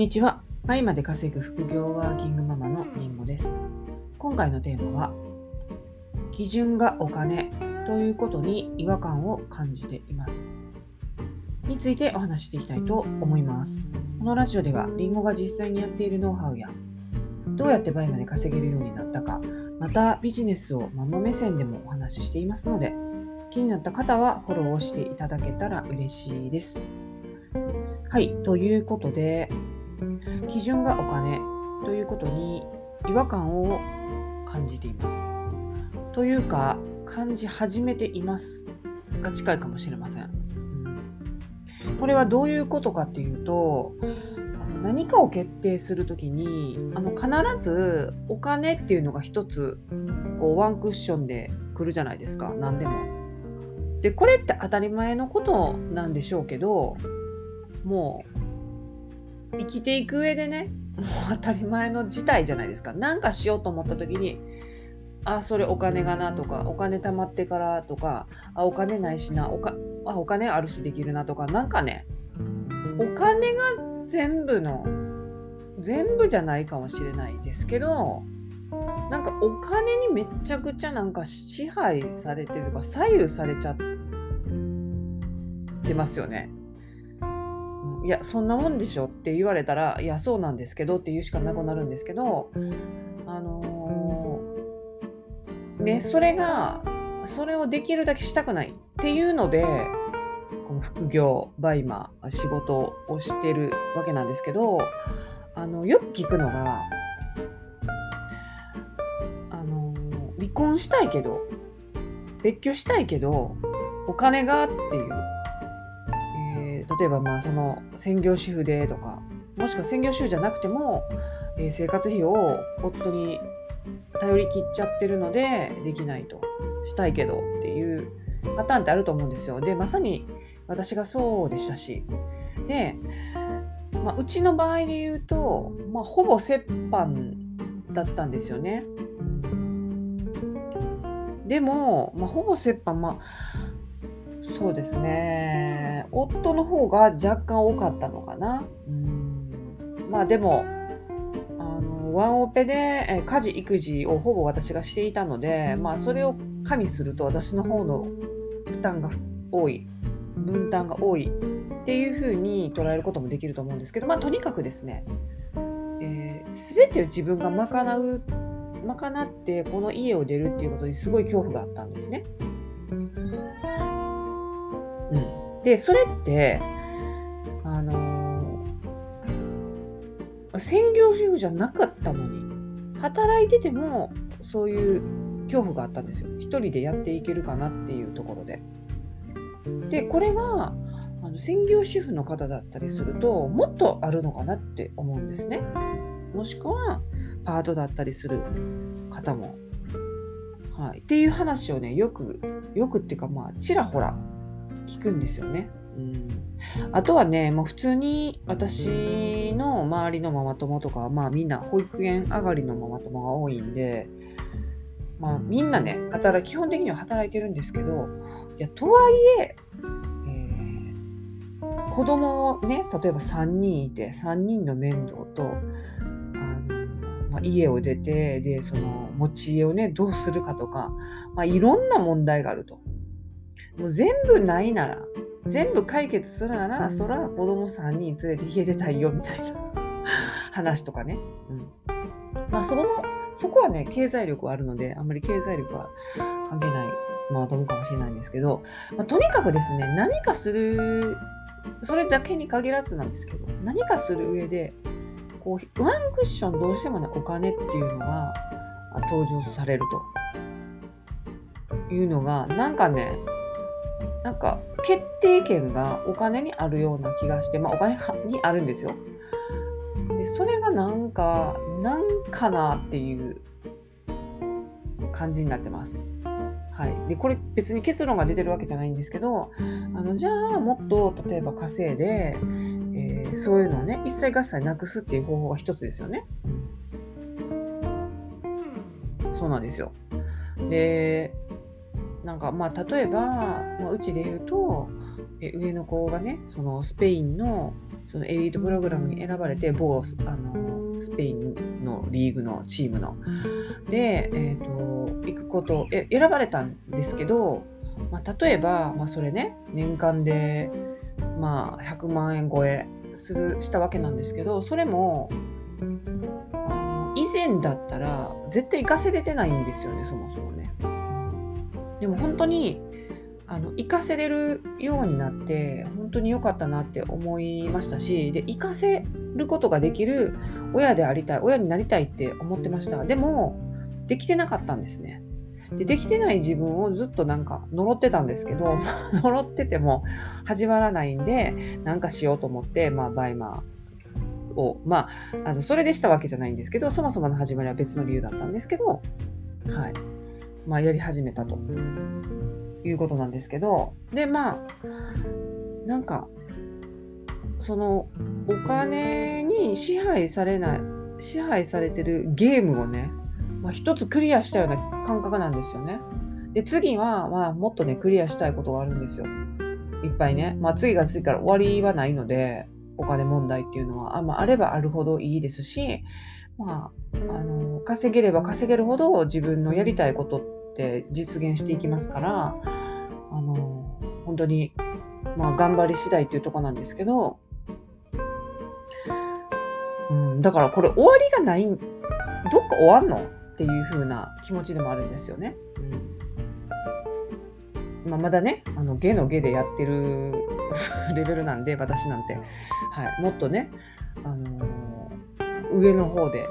にちは。倍まで稼ぐ副業ワーキングママのりんごです。今回のテーマは、基準がお金ということに違和感を感じています。についてお話していきたいと思います。このラジオでは、りんごが実際にやっているノウハウや、どうやって倍まで稼げるようになったか、またビジネスをママ目線でもお話ししていますので、気になった方はフォローをしていただけたら嬉しいです。はい、ということで、基準がお金ということに違和感を感じています。というか感じ始めていますが近いかもしれません。これはどういうことかっていうと何かを決定する時にあの必ずお金っていうのが一つこうワンクッションで来るじゃないですか何でも。でこれって当たり前のことなんでしょうけどもう生きていく上でねもう当たり前の事態じゃないですか何かしようと思った時にあそれお金がなとかお金貯まってからとかあお金ないしなおかあお金あるしできるなとかなんかねお金が全部の全部じゃないかもしれないですけどなんかお金にめちゃくちゃなんか支配されてるか左右されちゃってますよね。やそんなもんでしょって言われたらいやそうなんですけどって言うしかなくなるんですけどあのー、ねそれがそれをできるだけしたくないっていうのでこの副業バイマー仕事をしてるわけなんですけどあのよく聞くのがあの、離婚したいけど別居したいけどお金がっていう例えばまあその専業主婦でとかもしくは専業主婦じゃなくても、えー、生活費を夫に頼り切っちゃってるのでできないとしたいけどっていうパターンってあると思うんですよ。でまさに私がそうでしたしで、まあ、うちの場合で言うと、まあ、ほぼ折半だったんですよね。でも、まあ、ほぼ折半まあそうですね。夫の方が若干多かったのかな。うんまあでも、あのワンオペで家事育児をほぼ私がしていたので、まあそれを加味すると私の方の負担が多い、分担が多いっていうふうに捉えることもできると思うんですけど、まあとにかくですね、えー、全てを自分が賄う、賄ってこの家を出るっていうことにすごい恐怖があったんですね。うん、でそれってあの、専業主婦じゃなかったのに働いててもそういう恐怖があったんですよ一人でやっていけるかなっていうところで。でこれがあの専業主婦の方だったりするともっとあるのかなって思うんですね。もしくはパートだったりする方も。はい、っていう話をねよくよくっていうかまあちらほら聞くんですよね。うん、あとはね、もう普通に私の周りのママ友とかは、まあみんな保育園上がりのママ友が多いんで、まあみんなね、働基本的には働いてるんですけど、いや、とはいえ、えー、子供をね、例えば3人いて、3人の面倒と、まあ、家を出て、で、その持ち家をね、どうするかとか、まあいろんな問題があると。もう全部ないなら、全部解決するなら、そら子供3人連れて家出たいよみたいな。話とかね。うん、まあその、そこはね、経済力はあるので、あんまり経済力は関係ないまあと思うかもしれないんですけど、まあ、とにかくですね、何かする、それだけに限らずなんですけど、何かする上で、こう、ワンクッションどうしてもね、お金っていうのが登場されるというのが、なんかね、なんか決定権がお金にあるような気がして、まあ、お金にあるんですよ。でそれがなんかなんかなっていう感じになってます。はい、でこれ別に結論が出てるわけじゃないんですけどあのじゃあもっと例えば稼いで、えー、そういうのをね一切合切なくすっていう方法が一つですよね。そうなんですよ。でなんかまあ例えば、まあ、うちで言うとえ上の子がねそのスペインのそのエリートプログラムに選ばれて某あのスペインのリーグのチームの。で、えーと、行くことえ選ばれたんですけど、まあ、例えば、まあ、それね年間で、まあ、100万円超えするしたわけなんですけどそれも以前だったら絶対行かせれてないんですよねそもそもね。でも本当にあの行かせれるようになって本当に良かったなって思いましたしで行かせることができる親でありたい親になりたいって思ってました。でもできてなかったんですね。でできてない自分をずっとなんか呪ってたんですけど 呪ってても始まらないんでなんかしようと思ってまあバイマーをまああのそれでしたわけじゃないんですけどそもそもの始まりは別の理由だったんですけどはい。まあやり始めたということなんですけど、で、まあ、なんか、そのお金に支配されない、支配されてるゲームをね、まあ、一つクリアしたような感覚なんですよね。で、次は、まあ、もっとね、クリアしたいことがあるんですよ。いっぱいね。まあ、次が次から終わりはないので、お金問題っていうのは、あ,、まあ、あればあるほどいいですし、まあ、あの稼げれば稼げるほど自分のやりたいことって実現していきますからあの本当に、まあ、頑張り次第っていうとこなんですけど、うん、だからこれ終わりがないどっか終わんの？っていう風な気持ちでもあるんですよね。まあ、まだねあの下の下でやってる レベルなんで私なんて、はい、もっとね、あの、上の方で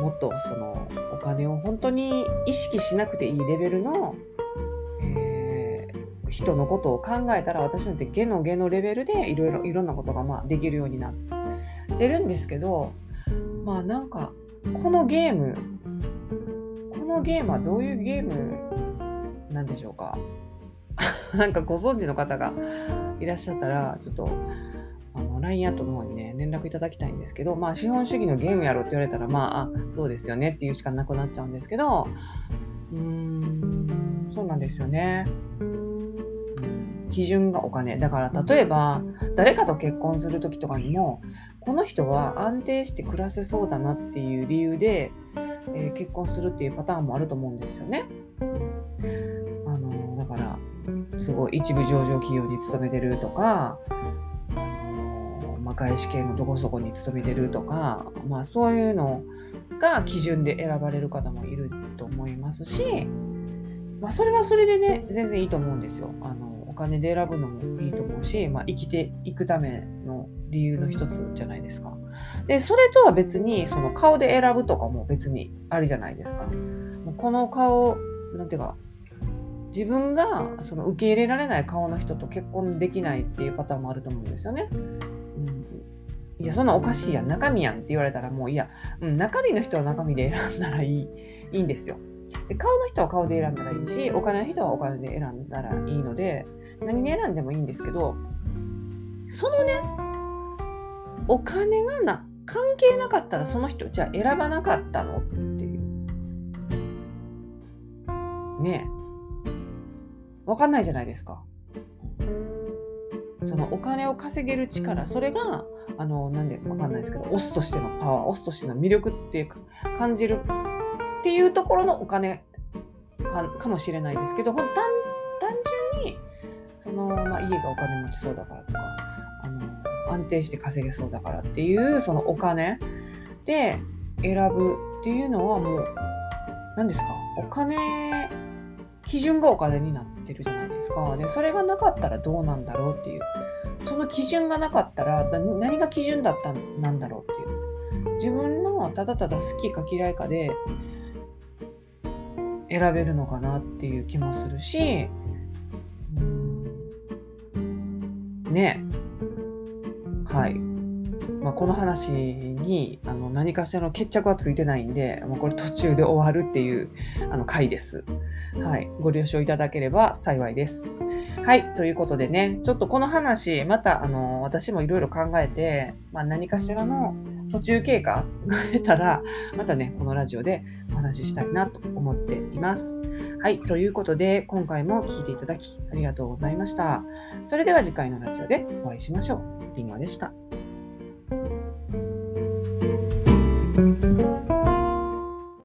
もっとそのお金を本当に意識しなくていいレベルの、えー、人のことを考えたら私なんて下の下のレベルでいろいろいろんなことがまあできるようになってるんですけどまあなんかこのゲームこのゲームはどういうゲームなんでしょうか？なんかご存知の方がいらっしゃったらちょっとあの LINE アットの方にね、連絡いただきたいんですけど、まあ、資本主義のゲームやろって言われたら、まあ、あそうですよねっていうしかなくなっちゃうんですけど、うーん、そうなんですよね。基準がお金。だから例えば、誰かと結婚する時とかにも、この人は安定して暮らせそうだなっていう理由で、えー、結婚するっていうパターンもあると思うんですよね。あのだから、すごい一部上場企業に勤めてるとか、外資系のどこそこに勤めてるとか、まあ、そういうのが基準で選ばれる方もいると思いますし、まあ、それはそれでね全然いいと思うんですよ。あのお金で選ぶのもいいと思うし、まあ、生きていくための理由の一つじゃないですか。でそれとは別にその顔で選ぶとかも別にありじゃないですか。この顔なんていうか自分がその受け入れられない顔の人と結婚できないっていうパターンもあると思うんですよね。いや、そんなおかしいやん、中身やんって言われたら、もういや、うん、中身の人は中身で選んだらいいいいんですよで。顔の人は顔で選んだらいいし、お金の人はお金で選んだらいいので、何で選んでもいいんですけど、そのね、お金がな、関係なかったらその人、じゃあ選ばなかったのっていう。ねえ。わかんないじゃないですか。そのお金を稼げる力それがあのなんでわかんないですけどオスとしてのパワーオスとしての魅力っていうか感じるっていうところのお金かもしれないですけど単単純にその、まあ、家がお金持ちそうだからとかあの安定して稼げそうだからっていうそのお金で選ぶっていうのはもう何ですか？お金基準がお金になってるじゃないですか。で、それがなかったらどうなんだろうっていう。その基準がなかったら何が基準だったなんだろうっていう。自分のただただ好きか嫌いかで選べるのかなっていう気もするし、ねはい。まあ、この話にあの何かしらの決着はついてないんで、まあ、これ途中で終わるっていうあの回です。はい、ご了承いただければ幸いです。はい、ということでね、ちょっとこの話、またあの私もいろいろ考えて、まあ、何かしらの途中経過 が出たら、またね、このラジオでお話ししたいなと思っています。はい、ということで、今回も聴いていただきありがとうございました。それでは次回のラジオでお会いしましょう。りんごでした。